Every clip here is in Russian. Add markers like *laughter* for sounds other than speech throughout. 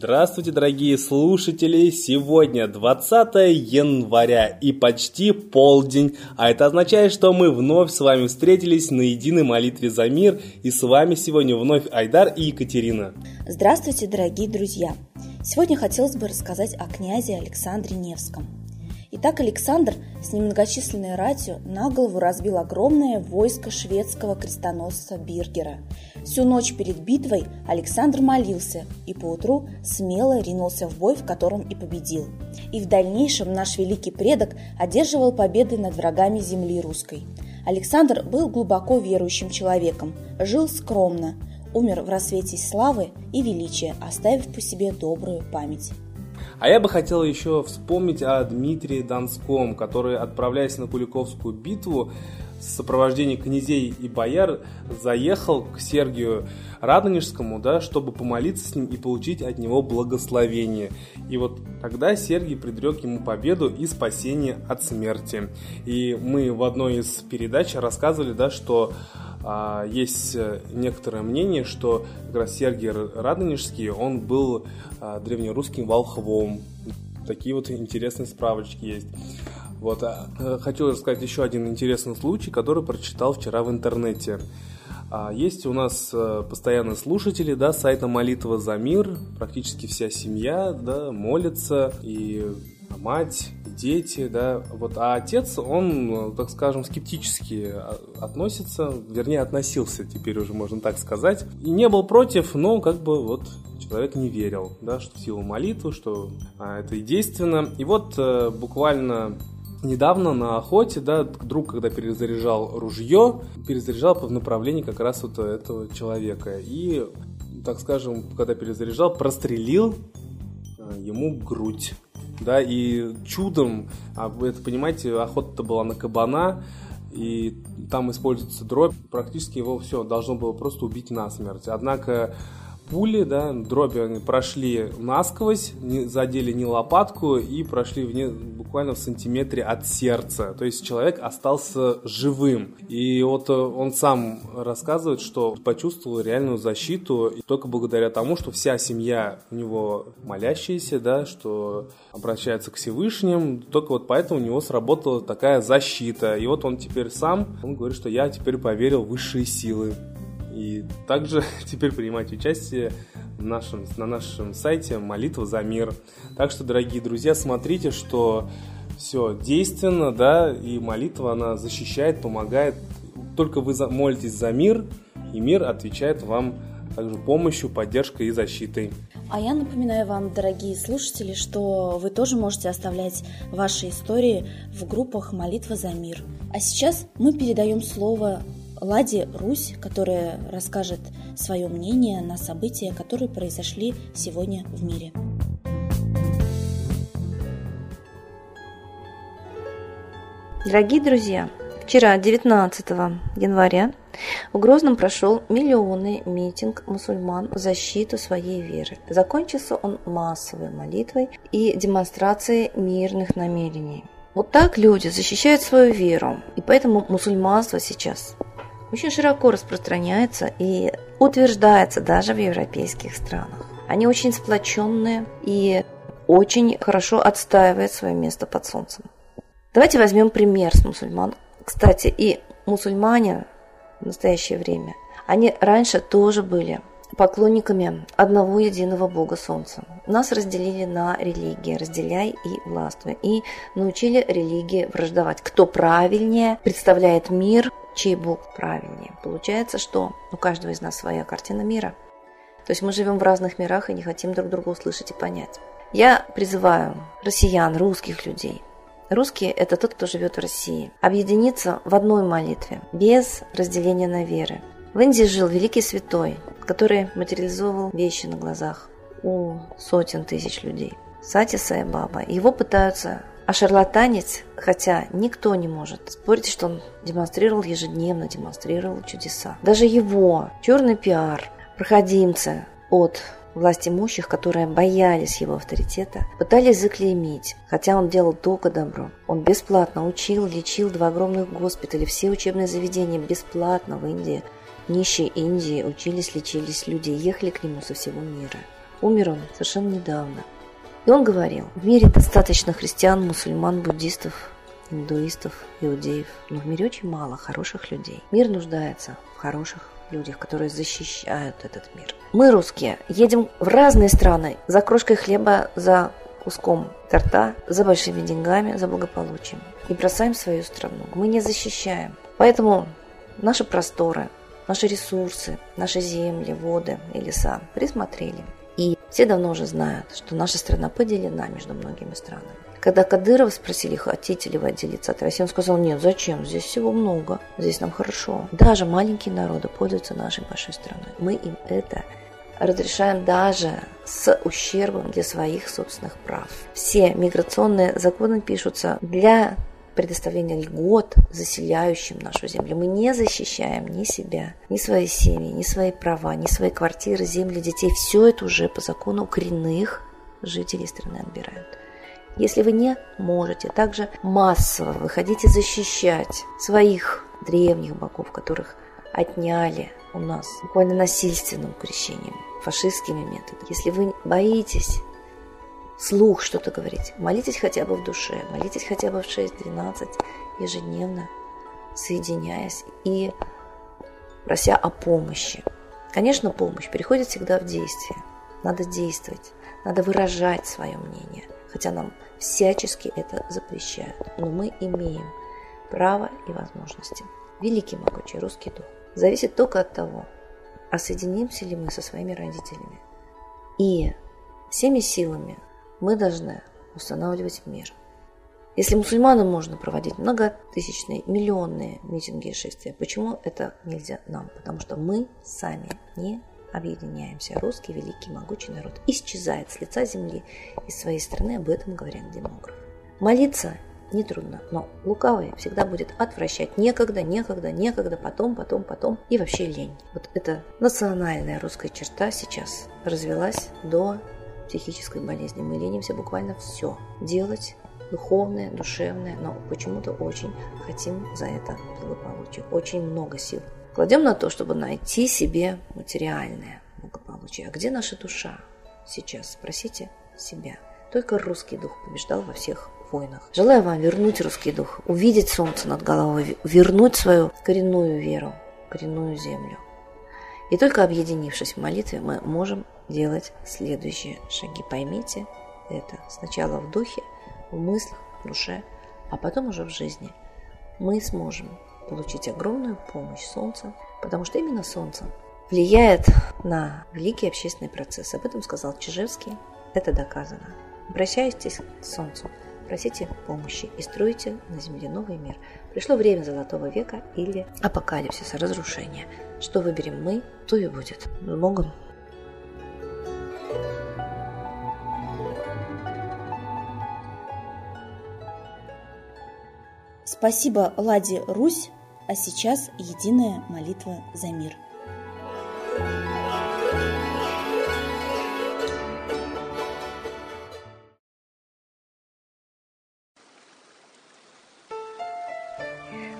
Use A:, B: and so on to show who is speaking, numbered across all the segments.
A: Здравствуйте, дорогие слушатели! Сегодня 20 января и почти полдень, а это означает, что мы вновь с вами встретились на единой молитве за мир, и с вами сегодня вновь Айдар и Екатерина.
B: Здравствуйте, дорогие друзья! Сегодня хотелось бы рассказать о князе Александре Невском. Итак, Александр с немногочисленной ратью на голову разбил огромное войско шведского крестоносца Биргера. Всю ночь перед битвой Александр молился и поутру смело ринулся в бой, в котором и победил. И в дальнейшем наш великий предок одерживал победы над врагами земли русской. Александр был глубоко верующим человеком, жил скромно, умер в рассвете славы и величия, оставив по себе добрую память.
A: А я бы хотел еще вспомнить о Дмитрии Донском, который, отправляясь на Куликовскую битву, в сопровождении князей и бояр заехал к Сергию Радонежскому, да, чтобы помолиться с ним и получить от него благословение. И вот тогда Сергий предрек ему победу и спасение от смерти. И мы в одной из передач рассказывали, да, что есть э, некоторое мнение, что как раз Сергий Радонежский, он был а, древнерусским волхвом. Такие вот интересные справочки есть. Вот, а, э, хочу рассказать еще один интересный случай, который прочитал вчера в интернете. А, есть у нас э, постоянные слушатели, да, сайта Молитва за мир, практически вся семья, да, молится, и мать, дети, да, вот, а отец, он, так скажем, скептически относится, вернее, относился, теперь уже можно так сказать, и не был против, но как бы вот человек не верил, да, что в силу молитвы, что а, это и действенно, и вот э, буквально недавно на охоте, да, друг, когда перезаряжал ружье, перезаряжал в направлении как раз вот этого человека. И, так скажем, когда перезаряжал, прострелил э, ему грудь. Да, и чудом, а вы это понимаете, охота-то была на кабана, и там используется дробь, практически его все должно было просто убить насмерть. Однако пули, да, дроби они прошли насквозь, не задели ни лопатку и прошли вне, буквально в сантиметре от сердца. То есть человек остался живым. И вот э, он сам рассказывает, что почувствовал реальную защиту и только благодаря тому, что вся семья у него молящаяся, да, что обращается к Всевышним, только вот поэтому у него сработала такая защита. И вот он теперь сам, он говорит, что я теперь поверил в высшие силы. И также *laughs* теперь принимать участие в нашем, на нашем сайте «Молитва за мир». Так что, дорогие друзья, смотрите, что все действенно, да, и молитва, она защищает, помогает. Только вы молитесь за мир, и мир отвечает вам также помощью, поддержкой и защитой.
B: А я напоминаю вам, дорогие слушатели, что вы тоже можете оставлять ваши истории в группах «Молитва за мир». А сейчас мы передаем слово Ладе Русь, которая расскажет свое мнение на события, которые произошли сегодня в мире.
C: Дорогие друзья, вчера, 19 января, в Грозном прошел миллионный митинг мусульман в защиту своей веры. Закончился он массовой молитвой и демонстрацией мирных намерений. Вот так люди защищают свою веру, и поэтому мусульманство сейчас очень широко распространяется и утверждается даже в европейских странах. Они очень сплоченные и очень хорошо отстаивают свое место под солнцем. Давайте возьмем пример с мусульман. Кстати, и мусульмане в настоящее время, они раньше тоже были поклонниками одного единого Бога Солнца. Нас разделили на религии, разделяй и властвуй, и научили религии враждовать. Кто правильнее представляет мир, чей Бог правильнее. Получается, что у каждого из нас своя картина мира. То есть мы живем в разных мирах и не хотим друг друга услышать и понять. Я призываю россиян, русских людей, Русские – это тот, кто живет в России. Объединиться в одной молитве, без разделения на веры. В Индии жил великий святой, который материализовал вещи на глазах у сотен тысяч людей. Сати Сай Баба. Его пытаются а шарлатанец, хотя никто не может спорить, что он демонстрировал ежедневно, демонстрировал чудеса. Даже его черный пиар, проходимцы от власть имущих, которые боялись его авторитета, пытались заклеймить, хотя он делал только добро. Он бесплатно учил, лечил два огромных госпиталя, все учебные заведения бесплатно в Индии. Нищие Индии учились, лечились люди, ехали к нему со всего мира. Умер он совершенно недавно. И он говорил, в мире достаточно христиан, мусульман, буддистов, индуистов, иудеев, но в мире очень мало хороших людей. Мир нуждается в хороших людях, которые защищают этот мир. Мы, русские, едем в разные страны за крошкой хлеба, за куском торта, за большими деньгами, за благополучием. И бросаем свою страну. Мы не защищаем. Поэтому наши просторы, наши ресурсы, наши земли, воды и леса присмотрели. И все давно уже знают, что наша страна поделена между многими странами. Когда Кадырова спросили, хотите ли вы отделиться от России, он сказал, нет, зачем, здесь всего много, здесь нам хорошо. Даже маленькие народы пользуются нашей большой страной. Мы им это разрешаем даже с ущербом для своих собственных прав. Все миграционные законы пишутся для предоставления льгот заселяющим нашу землю. Мы не защищаем ни себя, ни свои семьи, ни свои права, ни свои квартиры, земли, детей. Все это уже по закону коренных жителей страны отбирают. Если вы не можете также массово выходите защищать своих древних богов, которых отняли у нас буквально насильственным крещением, фашистскими методами. Если вы боитесь слух что-то говорить. Молитесь хотя бы в душе, молитесь хотя бы в 6-12 ежедневно, соединяясь и прося о помощи. Конечно, помощь переходит всегда в действие. Надо действовать, надо выражать свое мнение, хотя нам всячески это запрещают. Но мы имеем право и возможности. Великий могучий русский дух. Зависит только от того, а соединимся ли мы со своими родителями. И всеми силами мы должны устанавливать мир. Если мусульманам можно проводить многотысячные, миллионные митинги и шествия, почему это нельзя нам? Потому что мы сами не объединяемся. Русский великий могучий народ исчезает с лица земли из своей страны, об этом говорят демографы. Молиться нетрудно, но лукавый всегда будет отвращать некогда, некогда, некогда, потом, потом, потом и вообще лень. Вот эта национальная русская черта сейчас развелась до психической болезни. Мы ленимся буквально все делать, духовное, душевное, но почему-то очень хотим за это благополучие. Очень много сил. Кладем на то, чтобы найти себе материальное благополучие. А где наша душа сейчас? Спросите себя. Только русский дух побеждал во всех войнах. Желаю вам вернуть русский дух, увидеть солнце над головой, вернуть свою коренную веру, коренную землю. И только объединившись в молитве, мы можем делать следующие шаги. Поймите это сначала в духе, в мыслях, в душе, а потом уже в жизни. Мы сможем получить огромную помощь Солнца, потому что именно Солнце влияет на великий общественный процесс. Об этом сказал Чижевский. Это доказано. Обращайтесь к Солнцу, просите помощи и стройте на Земле новый мир. Пришло время Золотого века или апокалипсиса, разрушения. Что выберем мы, то и будет. Богом!
B: Спасибо Ладе Русь, а сейчас единая молитва за мир.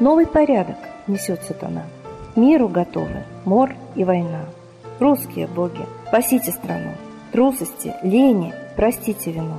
C: Новый порядок несет сатана. Миру готовы мор и война. Русские боги, спасите страну. Трусости, лени, простите вину.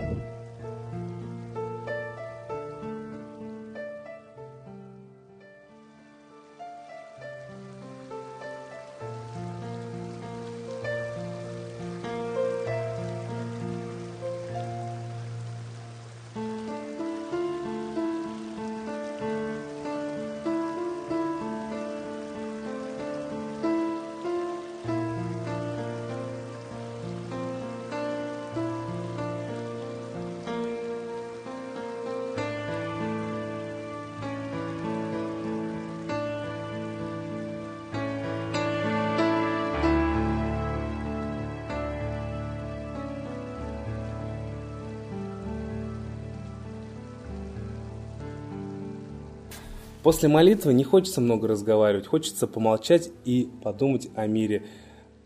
A: После молитвы не хочется много разговаривать, хочется помолчать и подумать о мире.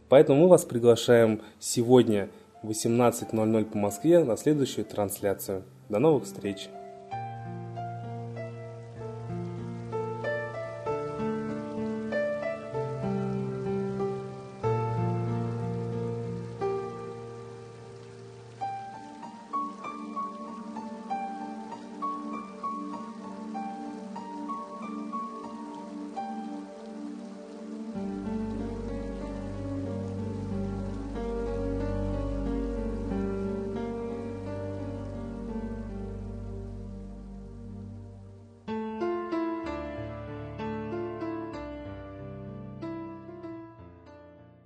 A: Поэтому мы вас приглашаем сегодня в 18.00 по Москве на следующую трансляцию. До новых встреч!